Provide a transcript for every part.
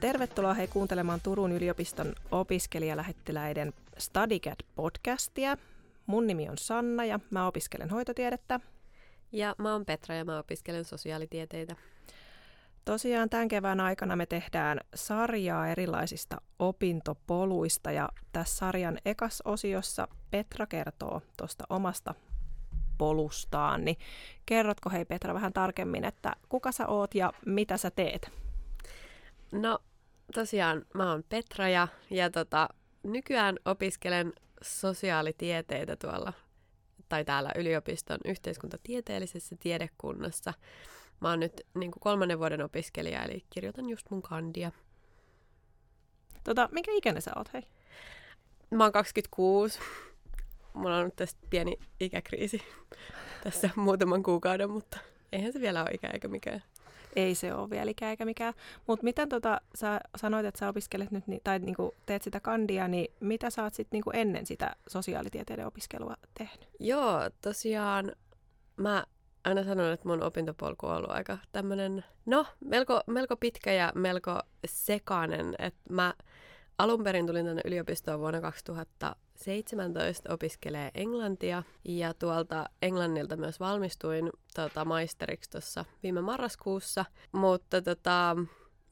Tervetuloa hei kuuntelemaan Turun yliopiston opiskelijalähettiläiden StudyCat-podcastia. Mun nimi on Sanna ja mä opiskelen hoitotiedettä. Ja mä oon Petra ja mä opiskelen sosiaalitieteitä. Tosiaan tämän kevään aikana me tehdään sarjaa erilaisista opintopoluista ja tässä sarjan ekas osiossa Petra kertoo tuosta omasta polustaan. Niin kerrotko hei Petra vähän tarkemmin, että kuka sä oot ja mitä sä teet? No tosiaan mä oon Petra ja, ja tota, nykyään opiskelen sosiaalitieteitä tuolla tai täällä yliopiston yhteiskuntatieteellisessä tiedekunnassa. Mä oon nyt niin kuin kolmannen vuoden opiskelija, eli kirjoitan just mun kandia. Tota, minkä ikäinen sä oot, hei? Mä oon 26. Mulla on nyt tästä pieni ikäkriisi tässä muutaman kuukauden, mutta eihän se vielä ole ikä eikä mikään. Ei se ole vielä ikä eikä mikään. Mutta miten tota, sä sanoit, että sä opiskelet nyt, tai niinku teet sitä kandia, niin mitä sä oot sitten niinku ennen sitä sosiaalitieteiden opiskelua tehnyt? Joo, tosiaan mä aina sanon, että mun opintopolku on ollut aika tämmöinen, no, melko, melko pitkä ja melko sekainen. Että mä alun perin tulin tänne yliopistoon vuonna 2017 opiskelee englantia ja tuolta Englannilta myös valmistuin tota, maisteriksi tuossa viime marraskuussa, mutta tota,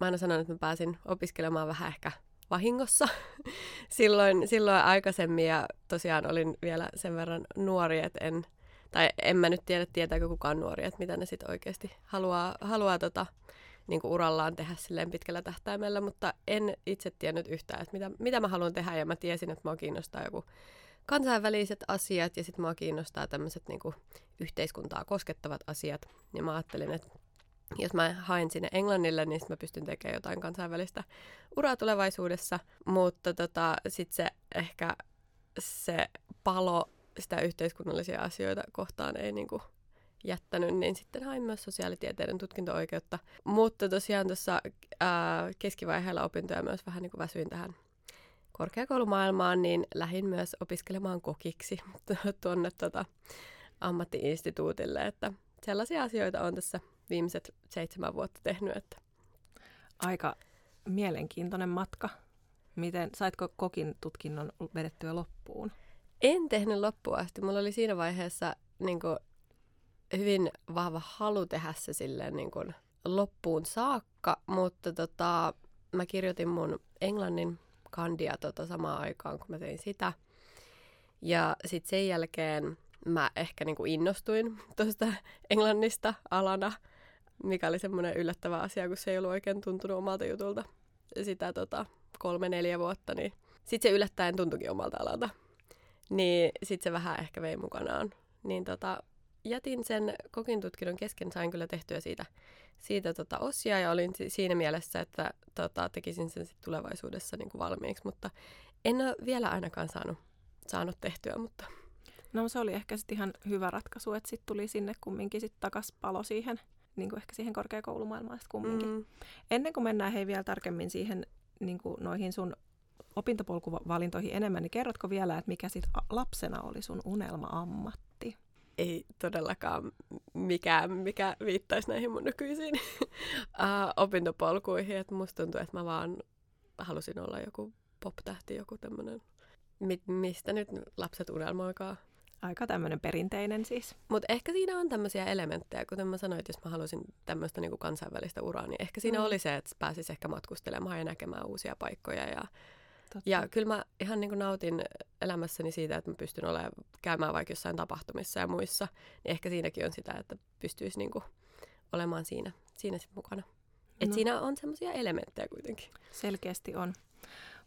mä aina sanon, että mä pääsin opiskelemaan vähän ehkä vahingossa. Silloin, silloin aikaisemmin ja tosiaan olin vielä sen verran nuori, että en tai en mä nyt tiedä, tietääkö kukaan nuori, että mitä ne sitten oikeasti haluaa, haluaa tota, niin kuin urallaan tehdä silleen pitkällä tähtäimellä, mutta en itse tiennyt yhtään, että mitä, mitä mä haluan tehdä, ja mä tiesin, että mua kiinnostaa joku kansainväliset asiat, ja sitten mua kiinnostaa tämmöiset niin yhteiskuntaa koskettavat asiat, ja mä ajattelin, että jos mä haen sinne Englannille, niin mä pystyn tekemään jotain kansainvälistä uraa tulevaisuudessa, mutta tota, sitten se ehkä se palo sitä yhteiskunnallisia asioita kohtaan ei niin kuin jättänyt, niin sitten hain myös sosiaalitieteiden tutkinto-oikeutta. Mutta tosiaan tuossa keskivaiheella opintoja myös vähän niin kuin väsyin tähän korkeakoulumaailmaan, niin lähdin myös opiskelemaan kokiksi tuonne tota, ammattiinstituutille, että sellaisia asioita on tässä viimeiset seitsemän vuotta tehnyt. Että. Aika mielenkiintoinen matka. Miten, saitko kokin tutkinnon vedettyä loppuun? En tehnyt loppuun asti. Mulla oli siinä vaiheessa niin kuin, hyvin vahva halu tehdä se silleen niin kuin, loppuun saakka, mutta tota, mä kirjoitin mun englannin kandia tota, samaan aikaan, kun mä tein sitä. Ja sitten sen jälkeen mä ehkä niin kuin innostuin tuosta englannista alana, mikä oli semmoinen yllättävä asia, kun se ei ollut oikein tuntunut omalta jutulta sitä tota, kolme-neljä vuotta, niin sitten se yllättäen tuntuikin omalta alalta. Niin sitten se vähän ehkä vei mukanaan. Niin tota, jätin sen kokin tutkinnon kesken, sain kyllä tehtyä siitä, siitä tota osia ja olin siinä mielessä, että tota, tekisin sen sit tulevaisuudessa niin kuin valmiiksi, mutta en ole vielä ainakaan saanut, saanut tehtyä, mutta... No se oli ehkä sitten ihan hyvä ratkaisu, että sitten tuli sinne kumminkin sitten takas palo siihen, niin kuin ehkä siihen korkeakoulumaailmaan sitten kumminkin. Mm. Ennen kuin mennään hei vielä tarkemmin siihen niin kuin noihin sun opintopolkuvalintoihin enemmän, niin kerrotko vielä, että mikä sitten lapsena oli sun unelma-ammatti? Ei todellakaan mikään, mikä viittaisi näihin mun nykyisiin uh, opintopolkuihin. Että musta tuntuu, että mä vaan halusin olla joku pop-tähti, joku tämmöinen, mi- mistä nyt lapset unelmoikaa. Aika tämmöinen perinteinen siis. Mutta ehkä siinä on tämmöisiä elementtejä, kuten mä sanoin, että jos mä halusin tämmöistä niinku kansainvälistä uraa, niin ehkä siinä mm. oli se, että pääsisi ehkä matkustelemaan ja näkemään uusia paikkoja ja Totta. Ja kyllä mä ihan niin kuin nautin elämässäni siitä, että mä pystyn olemaan, käymään vaikka jossain tapahtumissa ja muissa. Niin ehkä siinäkin on sitä, että pystyisi niin kuin olemaan siinä, siinä sit mukana. Et no. siinä on semmoisia elementtejä kuitenkin. Selkeästi on.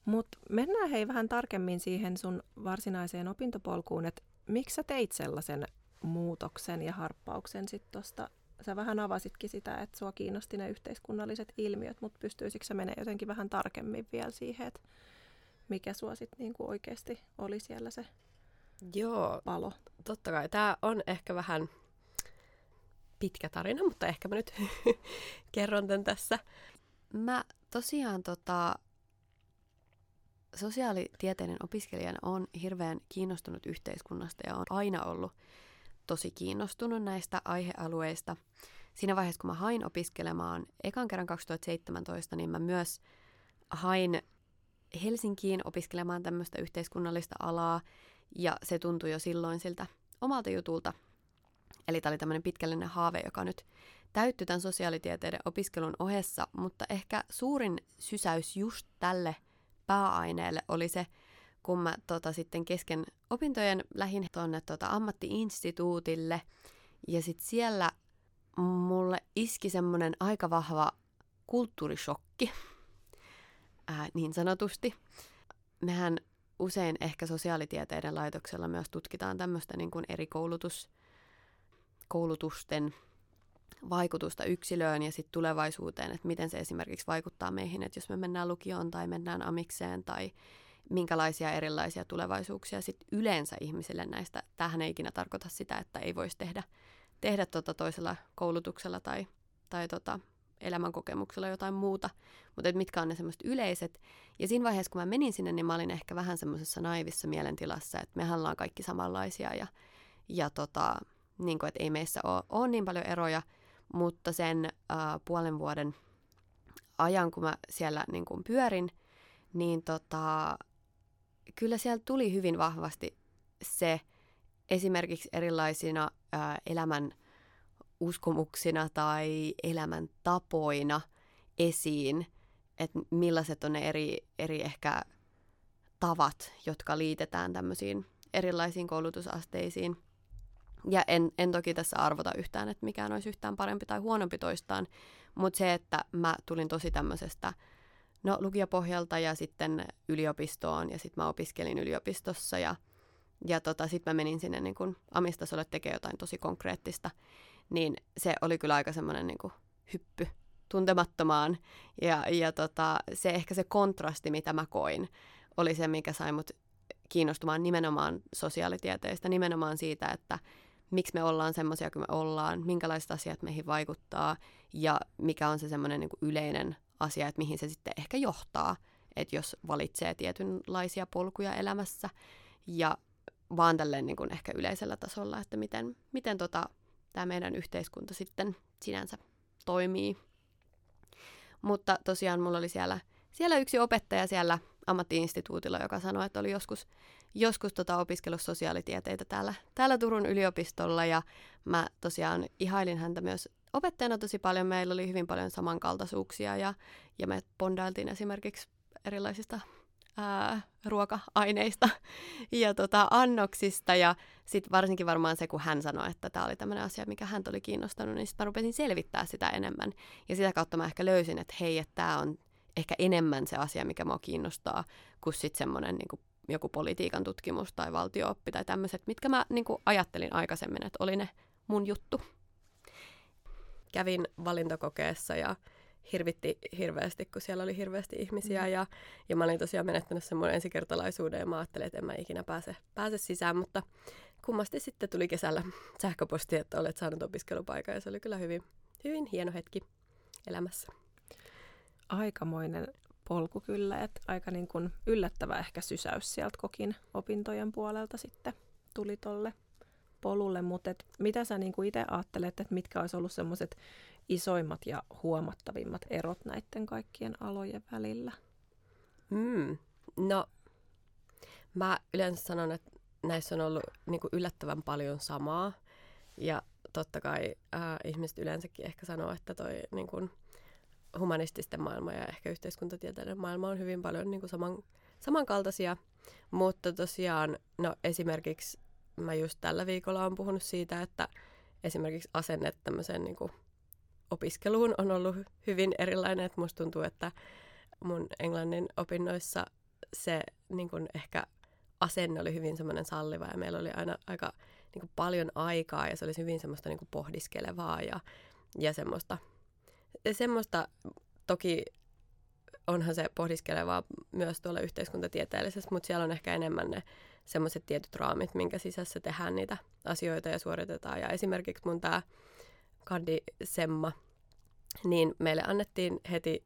Mutta mennään hei vähän tarkemmin siihen sun varsinaiseen opintopolkuun, että miksi sä teit sellaisen muutoksen ja harppauksen sitten tuosta sä vähän avasitkin sitä, että sua kiinnosti ne yhteiskunnalliset ilmiöt, mutta pystyisikö sä menee jotenkin vähän tarkemmin vielä siihen, että mikä sua sitten niinku oikeasti oli siellä se Joo, palo. totta kai. Tämä on ehkä vähän pitkä tarina, mutta ehkä mä nyt kerron tämän tässä. Mä tosiaan tota, sosiaalitieteiden opiskelijana on hirveän kiinnostunut yhteiskunnasta ja on aina ollut tosi kiinnostunut näistä aihealueista. Siinä vaiheessa, kun mä hain opiskelemaan ekan kerran 2017, niin mä myös hain Helsinkiin opiskelemaan tämmöistä yhteiskunnallista alaa, ja se tuntui jo silloin siltä omalta jutulta. Eli tämä oli tämmöinen pitkällinen haave, joka nyt täyttyi tämän sosiaalitieteiden opiskelun ohessa, mutta ehkä suurin sysäys just tälle pääaineelle oli se, kun mä tota, sitten kesken opintojen lähin tuonne tota, ammattiinstituutille, ja sitten siellä mulle iski semmoinen aika vahva kulttuurishokki, ää, niin sanotusti. Mehän usein ehkä sosiaalitieteiden laitoksella myös tutkitaan tämmöistä niin kuin eri koulutus, koulutusten vaikutusta yksilöön ja sitten tulevaisuuteen, että miten se esimerkiksi vaikuttaa meihin, että jos me mennään lukioon tai mennään amikseen tai minkälaisia erilaisia tulevaisuuksia sitten yleensä ihmisille näistä. Tähän ei ikinä tarkoita sitä, että ei voisi tehdä, tehdä tota toisella koulutuksella tai, tai tota elämänkokemuksella jotain muuta, mutta mitkä on ne semmoiset yleiset. Ja siinä vaiheessa, kun mä menin sinne, niin mä olin ehkä vähän semmoisessa naivissa mielentilassa, että mehän ollaan kaikki samanlaisia ja, ja tota, niin kuin, että ei meissä ole, ole niin paljon eroja, mutta sen äh, puolen vuoden ajan, kun mä siellä niin kuin pyörin, niin tota, kyllä siellä tuli hyvin vahvasti se esimerkiksi erilaisina ää, elämän uskomuksina tai elämän tapoina esiin, että millaiset on ne eri, eri ehkä tavat, jotka liitetään tämmöisiin erilaisiin koulutusasteisiin. Ja en, en toki tässä arvota yhtään, että mikään olisi yhtään parempi tai huonompi toistaan, mutta se, että mä tulin tosi tämmöisestä no, lukiopohjalta ja sitten yliopistoon ja sitten mä opiskelin yliopistossa ja, ja tota, sitten mä menin sinne niin kun amistasolle tekemään jotain tosi konkreettista, niin se oli kyllä aika semmoinen niin hyppy tuntemattomaan. Ja, ja tota, se ehkä se kontrasti, mitä mä koin, oli se, mikä sai mut kiinnostumaan nimenomaan sosiaalitieteistä, nimenomaan siitä, että miksi me ollaan semmoisia kuin me ollaan, minkälaiset asiat meihin vaikuttaa ja mikä on se semmoinen niin yleinen asia, että mihin se sitten ehkä johtaa, että jos valitsee tietynlaisia polkuja elämässä. Ja vaan tälleen niin kuin ehkä yleisellä tasolla, että miten, miten tota, tämä meidän yhteiskunta sitten sinänsä toimii. Mutta tosiaan mulla oli siellä, siellä yksi opettaja siellä ammattiinstituutilla, joka sanoi, että oli joskus, joskus tota opiskellut sosiaalitieteitä täällä, täällä Turun yliopistolla ja mä tosiaan ihailin häntä myös opettajana tosi paljon. Meillä oli hyvin paljon samankaltaisuuksia ja, ja me bondailtiin esimerkiksi erilaisista ää, ruoka-aineista ja tota, annoksista. Ja sitten varsinkin varmaan se, kun hän sanoi, että tämä oli tämmöinen asia, mikä hän oli kiinnostanut, niin sitten mä rupesin selvittää sitä enemmän. Ja sitä kautta mä ehkä löysin, että hei, että tämä on ehkä enemmän se asia, mikä mua kiinnostaa, kuin sitten semmoinen niin joku politiikan tutkimus tai valtiooppi tai tämmöiset, mitkä mä niin kuin ajattelin aikaisemmin, että oli ne mun juttu kävin valintakokeessa ja hirvitti hirveästi, kun siellä oli hirveästi ihmisiä mm. ja, ja mä olin tosiaan menettänyt sen mun ensikertalaisuuden ja mä ajattelin, että en mä ikinä pääse, pääse sisään, mutta kummasti sitten tuli kesällä sähköposti, että olet saanut opiskelupaikan ja se oli kyllä hyvin, hyvin hieno hetki elämässä. Aikamoinen polku kyllä, että aika niin kuin yllättävä ehkä sysäys sieltä kokin opintojen puolelta sitten tuli tolle polulle, mutta et mitä sä niin itse ajattelet, että mitkä olisi ollut semmoiset isoimmat ja huomattavimmat erot näiden kaikkien alojen välillä? Mm. No, mä yleensä sanon, että näissä on ollut niin kuin yllättävän paljon samaa. Ja totta kai äh, ihmiset yleensäkin ehkä sanoo, että toi niin kuin, humanististen maailma ja ehkä yhteiskuntatieteiden maailma on hyvin paljon niin kuin saman, samankaltaisia. Mutta tosiaan, no esimerkiksi mä just tällä viikolla on puhunut siitä, että esimerkiksi asenne tämmöiseen niin kuin opiskeluun on ollut hyvin erilainen. Että musta tuntuu, että mun englannin opinnoissa se niin kuin ehkä asenne oli hyvin semmoinen salliva ja meillä oli aina aika niin kuin paljon aikaa ja se oli hyvin semmoista niin kuin pohdiskelevaa ja, ja semmoista, semmoista toki onhan se pohdiskelevaa myös tuolla yhteiskuntatieteellisessä, mutta siellä on ehkä enemmän ne semmoiset tietyt raamit, minkä sisässä tehdään niitä asioita ja suoritetaan. Ja esimerkiksi mun tämä Kandi Semma, niin meille annettiin heti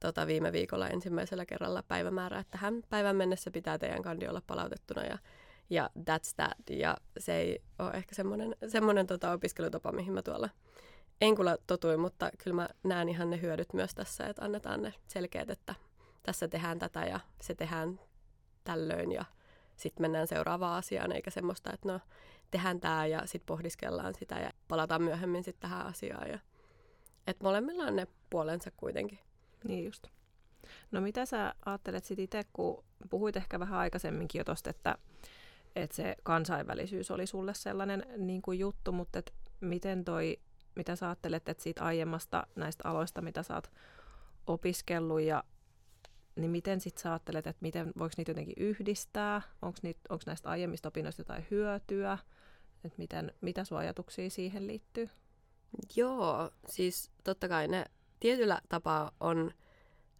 tota, viime viikolla ensimmäisellä kerralla päivämäärä, että tähän päivän mennessä pitää teidän kandi olla palautettuna ja, ja that's that. Ja se ei ole ehkä semmoinen, semmoinen tota, opiskelutapa, mihin mä tuolla Enkulla totuin, mutta kyllä mä näen ihan ne hyödyt myös tässä, että annetaan ne selkeät, että tässä tehdään tätä ja se tehdään tällöin ja sitten mennään seuraavaan asiaan, eikä semmoista, että no tehdään tämä ja sitten pohdiskellaan sitä ja palataan myöhemmin sitten tähän asiaan. Ja, että molemmilla on ne puolensa kuitenkin. Niin just. No mitä sä ajattelet sitten itse, kun puhuit ehkä vähän aikaisemminkin jo tosta, että, että se kansainvälisyys oli sulle sellainen niin kuin juttu, mutta et miten toi, mitä sä ajattelet, että siitä aiemmasta näistä aloista, mitä sä oot opiskellut ja niin miten sitten sä ajattelet, että miten, voiko niitä jotenkin yhdistää? Onko näistä aiemmista opinnoista jotain hyötyä? Että miten, mitä sun ajatuksia siihen liittyy? Joo, siis totta kai ne tietyllä tapaa on,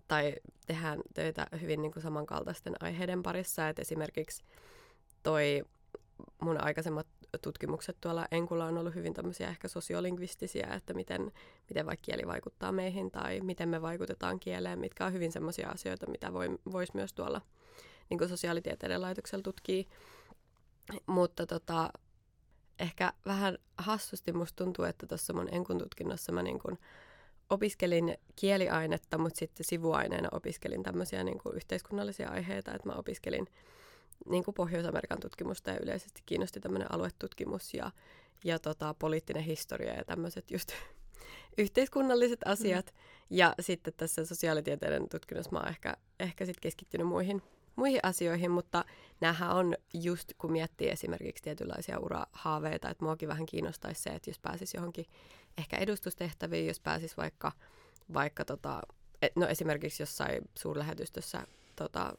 tai tehdään töitä hyvin niin kuin samankaltaisten aiheiden parissa. Että esimerkiksi toi mun aikaisemmat tutkimukset tuolla Enkulla on ollut hyvin tämmöisiä ehkä sosiolingvistisiä, että miten, miten vaikka kieli vaikuttaa meihin tai miten me vaikutetaan kieleen, mitkä on hyvin semmoisia asioita, mitä voi, voisi myös tuolla niin kuin sosiaalitieteiden laitoksella tutkia. Mutta tota, ehkä vähän hassusti musta tuntuu, että tuossa mun Enkun tutkinnossa mä niin kuin opiskelin kieliainetta, mutta sitten sivuaineena opiskelin tämmöisiä niin kuin yhteiskunnallisia aiheita, että mä opiskelin niin kuin Pohjois-Amerikan tutkimusta ja yleisesti kiinnosti tämmöinen aluetutkimus ja, ja tota, poliittinen historia ja tämmöiset just yhteiskunnalliset asiat. Mm. Ja sitten tässä sosiaalitieteiden tutkinnassa mä oon ehkä, ehkä sit keskittynyt muihin, muihin asioihin, mutta näähän on just, kun miettii esimerkiksi tietynlaisia urahaaveita, että muakin vähän kiinnostaisi se, että jos pääsisi johonkin ehkä edustustehtäviin, jos pääsisi vaikka, vaikka tota, no esimerkiksi jossain suurlähetystössä tota,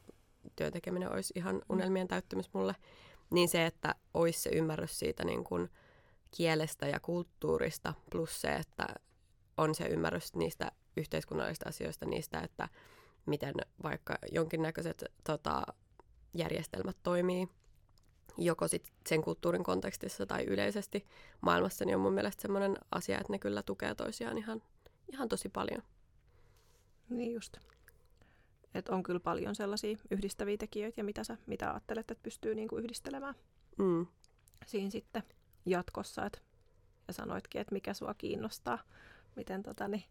työn tekeminen olisi ihan mm. unelmien täyttymys mulle, niin se, että olisi se ymmärrys siitä niin kuin kielestä ja kulttuurista, plus se, että on se ymmärrys niistä yhteiskunnallisista asioista, niistä, että miten vaikka jonkinnäköiset tota, järjestelmät toimii, joko sit sen kulttuurin kontekstissa tai yleisesti maailmassa, niin on mun mielestä semmoinen asia, että ne kyllä tukee toisiaan ihan, ihan tosi paljon. Niin just. Että on kyllä paljon sellaisia yhdistäviä tekijöitä ja mitä sä mitä ajattelet, että pystyy niinku yhdistelemään mm. siinä sitten jatkossa. Et, ja sanoitkin, että mikä sua kiinnostaa, miten tota, niin,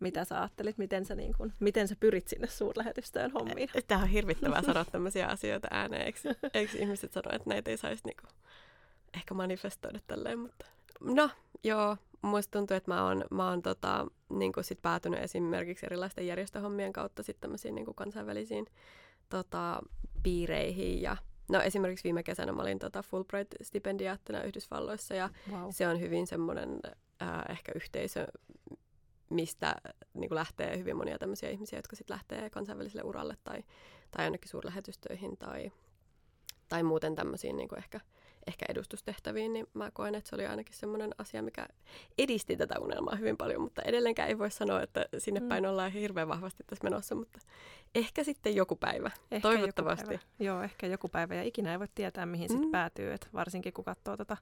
mitä sä ajattelit, miten sä, niin kun, miten sä pyrit sinne suurlähetystöön hommiin? Tämä on hirvittävää sanoa tämmöisiä asioita ääneen. Eikö, eikö ihmiset sano, että näitä ei saisi niin kuin, ehkä manifestoida tälleen, mutta... No, joo, muista tuntuu, että mä oon, mä oon tota, niin sit päätynyt esimerkiksi erilaisten järjestöhommien kautta sitten tämmöisiin niin kansainvälisiin tota, piireihin ja No esimerkiksi viime kesänä mä olin tota Fulbright-stipendiaattina Yhdysvalloissa ja wow. se on hyvin semmoinen äh, ehkä yhteisö, mistä niin lähtee hyvin monia tämmöisiä ihmisiä, jotka sitten lähtee kansainväliselle uralle tai, tai ainakin suurlähetystöihin tai, tai muuten tämmöisiin niin ehkä – ehkä edustustehtäviin, niin mä koen, että se oli ainakin semmoinen asia, mikä edisti tätä unelmaa hyvin paljon, mutta edelleenkään ei voi sanoa, että sinne mm. päin ollaan hirveän vahvasti tässä menossa, mutta ehkä sitten joku päivä, ehkä toivottavasti. Joku päivä. Joo, ehkä joku päivä ja ikinä ei voi tietää, mihin mm. sitten päätyy, että varsinkin kun katsoo tota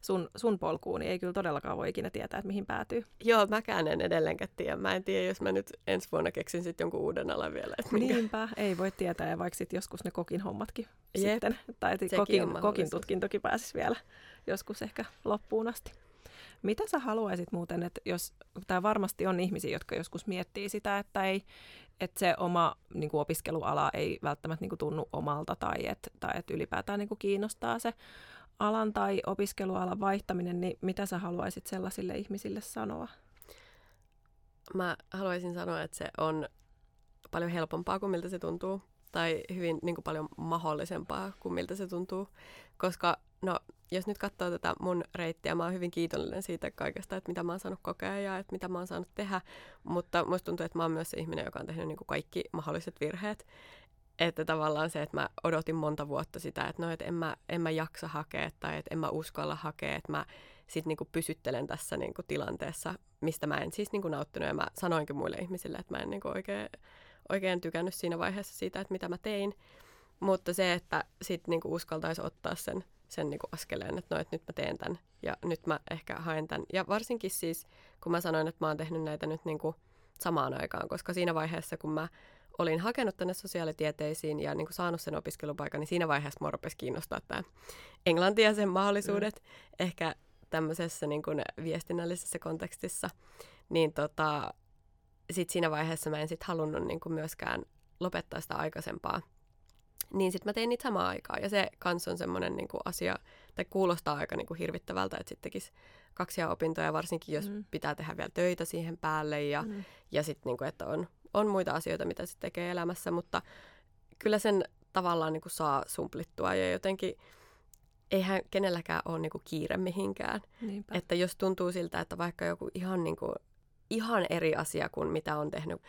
sun, sun polkuun, niin ei kyllä todellakaan voi ikinä tietää, että mihin päätyy. Joo, mäkään en edelleenkään tiedä. Mä en tiedä, jos mä nyt ensi vuonna keksin sitten jonkun uuden alan vielä. Että minkä... Niinpä, ei voi tietää, ja vaikka sitten joskus ne kokin hommatkin Jep. sitten, tai kokin, kokin tutkintokin pääsisi vielä joskus ehkä loppuun asti. Mitä sä haluaisit muuten, että jos, tämä varmasti on ihmisiä, jotka joskus miettii sitä, että, ei, että se oma niin kuin opiskeluala ei välttämättä niin kuin, tunnu omalta tai että, tai että ylipäätään niin kuin, kiinnostaa se alan tai opiskelualan vaihtaminen, niin mitä sä haluaisit sellaisille ihmisille sanoa? Mä haluaisin sanoa, että se on paljon helpompaa kuin miltä se tuntuu. Tai hyvin niin kuin paljon mahdollisempaa kuin miltä se tuntuu. Koska no, jos nyt katsoo tätä mun reittiä, mä oon hyvin kiitollinen siitä kaikesta, että mitä mä oon saanut kokea ja että mitä mä oon saanut tehdä. Mutta musta tuntuu, että mä oon myös se ihminen, joka on tehnyt niin kuin kaikki mahdolliset virheet. Että tavallaan se, että mä odotin monta vuotta sitä, että no, että en mä, en mä jaksa hakea tai että en mä uskalla hakea, että mä sitten niinku pysyttelen tässä niinku tilanteessa, mistä mä en siis niinku nauttinut. Ja mä sanoinkin muille ihmisille, että mä en niinku oikein, oikein tykännyt siinä vaiheessa siitä, että mitä mä tein. Mutta se, että sitten niinku uskaltaisi ottaa sen, sen niinku askeleen, että no, että nyt mä teen tämän ja nyt mä ehkä haen tämän. Ja varsinkin siis, kun mä sanoin, että mä oon tehnyt näitä nyt niinku samaan aikaan, koska siinä vaiheessa, kun mä olin hakenut tänne sosiaalitieteisiin ja niin kuin saanut sen opiskelupaikan, niin siinä vaiheessa mua rupesi kiinnostaa tämä englanti ja sen mahdollisuudet mm. ehkä tämmöisessä niin kuin viestinnällisessä kontekstissa. Niin tota, sit siinä vaiheessa mä en sit halunnut niin kuin myöskään lopettaa sitä aikaisempaa. Niin sitten mä tein niitä samaan aikaan. Ja se kans on semmoinen niin asia, tai kuulostaa aika niin kuin hirvittävältä, että sitten tekisi kaksia opintoja, varsinkin jos mm. pitää tehdä vielä töitä siihen päälle ja, mm. ja sitten niin että on, on muita asioita, mitä se tekee elämässä, mutta kyllä sen tavallaan niin kuin saa sumplittua ja jotenkin eihän kenelläkään ole niin kuin kiire mihinkään. Niinpä. Että jos tuntuu siltä, että vaikka joku ihan, niin kuin, ihan eri asia kuin mitä on tehnyt,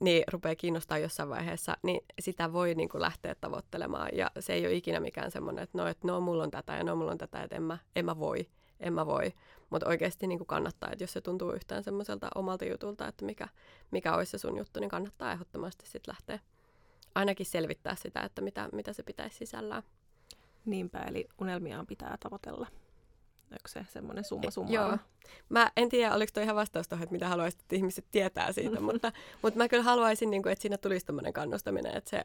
niin rupeaa kiinnostaa jossain vaiheessa, niin sitä voi niin kuin lähteä tavoittelemaan. Ja se ei ole ikinä mikään semmoinen, että no, että no mulla on tätä ja no mulla on tätä, että en mä, en mä voi, en mä voi. Mutta oikeasti niin kuin kannattaa, että jos se tuntuu yhtään semmoiselta omalta jutulta, että mikä, mikä olisi se sun juttu, niin kannattaa ehdottomasti sitten lähteä ainakin selvittää sitä, että mitä, mitä se pitäisi sisällään. Niinpä, eli unelmiaan pitää tavoitella. Onko se semmoinen summa summa? Joo. Mä en tiedä, oliko toi ihan vastaus tuohon, että mitä haluaisit, että ihmiset tietää siitä, mutta, mutta mä kyllä haluaisin, niin kuin, että siinä tulisi tämmöinen kannustaminen, että se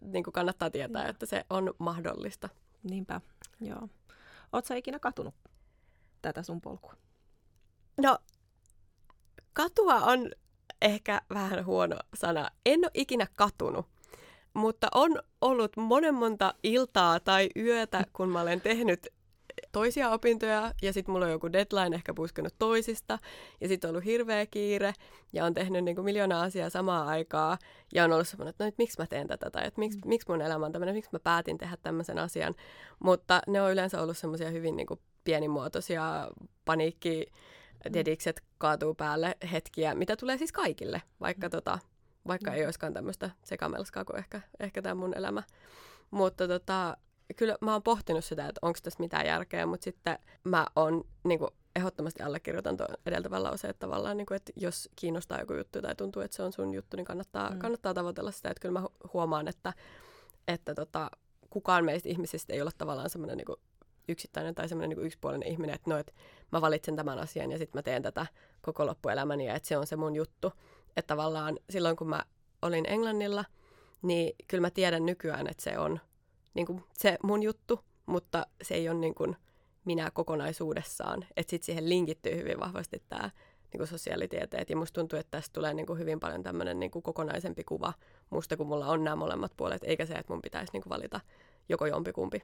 niin kuin kannattaa tietää, että se on mahdollista. Niinpä, joo. Oletko ikinä katunut tätä sun polkua? No, katua on ehkä vähän huono sana. En ole ikinä katunut, mutta on ollut monen monta iltaa tai yötä, kun mä olen tehnyt toisia opintoja ja sitten mulla on joku deadline ehkä puskenut toisista ja sitten on ollut hirveä kiire ja on tehnyt niin kuin miljoona asiaa samaan aikaa ja on ollut semmoinen, että no nyt miksi mä teen tätä tai että miksi, mm. miksi mun elämä on tämmöinen, miksi mä päätin tehdä tämmöisen asian. Mutta ne on yleensä ollut semmoisia hyvin niin kuin pienimuotoisia paniikki dedikset kaatuu päälle hetkiä, mitä tulee siis kaikille, vaikka, mm. tota, vaikka mm. ei olisikaan tämmöistä sekamelskaa kuin ehkä, ehkä tämä mun elämä. Mutta tota, kyllä mä oon pohtinut sitä, että onko tässä mitään järkeä, mutta sitten mä oon niin kuin, ehdottomasti allekirjoitan tuon edeltävän lauseen, että tavallaan, niin kuin, että jos kiinnostaa joku juttu tai tuntuu, että se on sun juttu, niin kannattaa, mm. kannattaa tavoitella sitä. Että kyllä mä huomaan, että, että tota, kukaan meistä ihmisistä ei ole tavallaan semmoinen niin yksittäinen tai semmoinen niin yksipuolinen ihminen, että no, että mä valitsen tämän asian ja sitten mä teen tätä koko loppuelämäni ja että se on se mun juttu. Että tavallaan silloin, kun mä olin Englannilla, niin kyllä mä tiedän nykyään, että se on niin kuin se mun juttu, mutta se ei ole niin kuin minä kokonaisuudessaan. Että sitten siihen linkittyy hyvin vahvasti tämä niin sosiaalitieteet. Ja musta tuntuu, että tästä tulee niin kuin hyvin paljon tämmöinen niin kuin kokonaisempi kuva musta, kun mulla on nämä molemmat puolet, eikä se, että mun pitäisi niin kuin valita joko jompikumpi.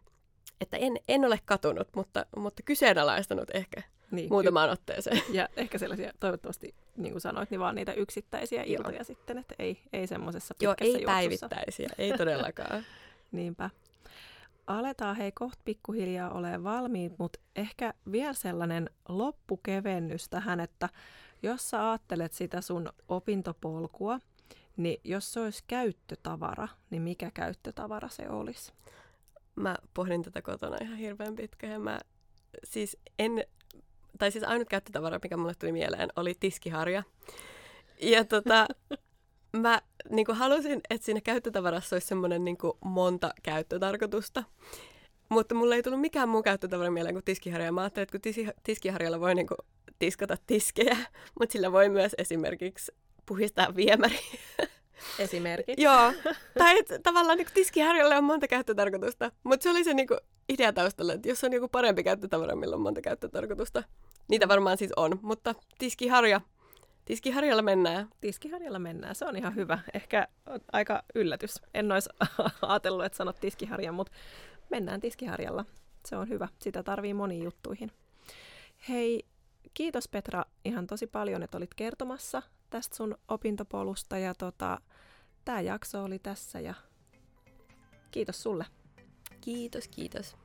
Että en, en ole katunut, mutta, mutta kyseenalaistanut ehkä niin, muutamaan y- otteeseen. Ja ehkä sellaisia, toivottavasti, niin kuin sanoit, niin vaan niitä yksittäisiä iltoja sitten, että ei, ei semmoisessa Joo, ei juoksussa. päivittäisiä, ei todellakaan. Niinpä aletaan hei kohta pikkuhiljaa olemaan valmiit, mutta ehkä vielä sellainen loppukevennys tähän, että jos sä ajattelet sitä sun opintopolkua, niin jos se olisi käyttötavara, niin mikä käyttötavara se olisi? Mä pohdin tätä kotona ihan hirveän pitkään ja mä siis en, tai siis ainut käyttötavara, mikä mulle tuli mieleen, oli tiskiharja. Ja tota, mä niin kuin halusin, että siinä käyttötavarassa olisi semmoinen niin monta käyttötarkoitusta. Mutta mulle ei tullut mikään muu käyttötavara mieleen kuin tiskiharja. Mä ajattelin, että kun tis- tiskiharjalla voi niin kuin tiskata tiskejä, mutta sillä voi myös esimerkiksi puhistaa viemäri. Esimerkiksi. Joo. Tai et, tavallaan niin tiskiharjalle on monta käyttötarkoitusta. Mutta se oli se niin kuin, idea taustalla, että jos on joku parempi käyttötavara, millä on monta käyttötarkoitusta. Niitä varmaan siis on, mutta tiskiharja Tiskiharjalla mennään. Tiskiharjalla mennään, se on ihan hyvä. Ehkä aika yllätys. En olisi ajatellut, että sanot tiskiharja, mutta mennään tiskiharjalla. Se on hyvä. Sitä tarvii moniin juttuihin. Hei, kiitos Petra ihan tosi paljon, että olit kertomassa tästä sun opintopolusta. Ja tota, tämä jakso oli tässä ja kiitos sulle. Kiitos, kiitos.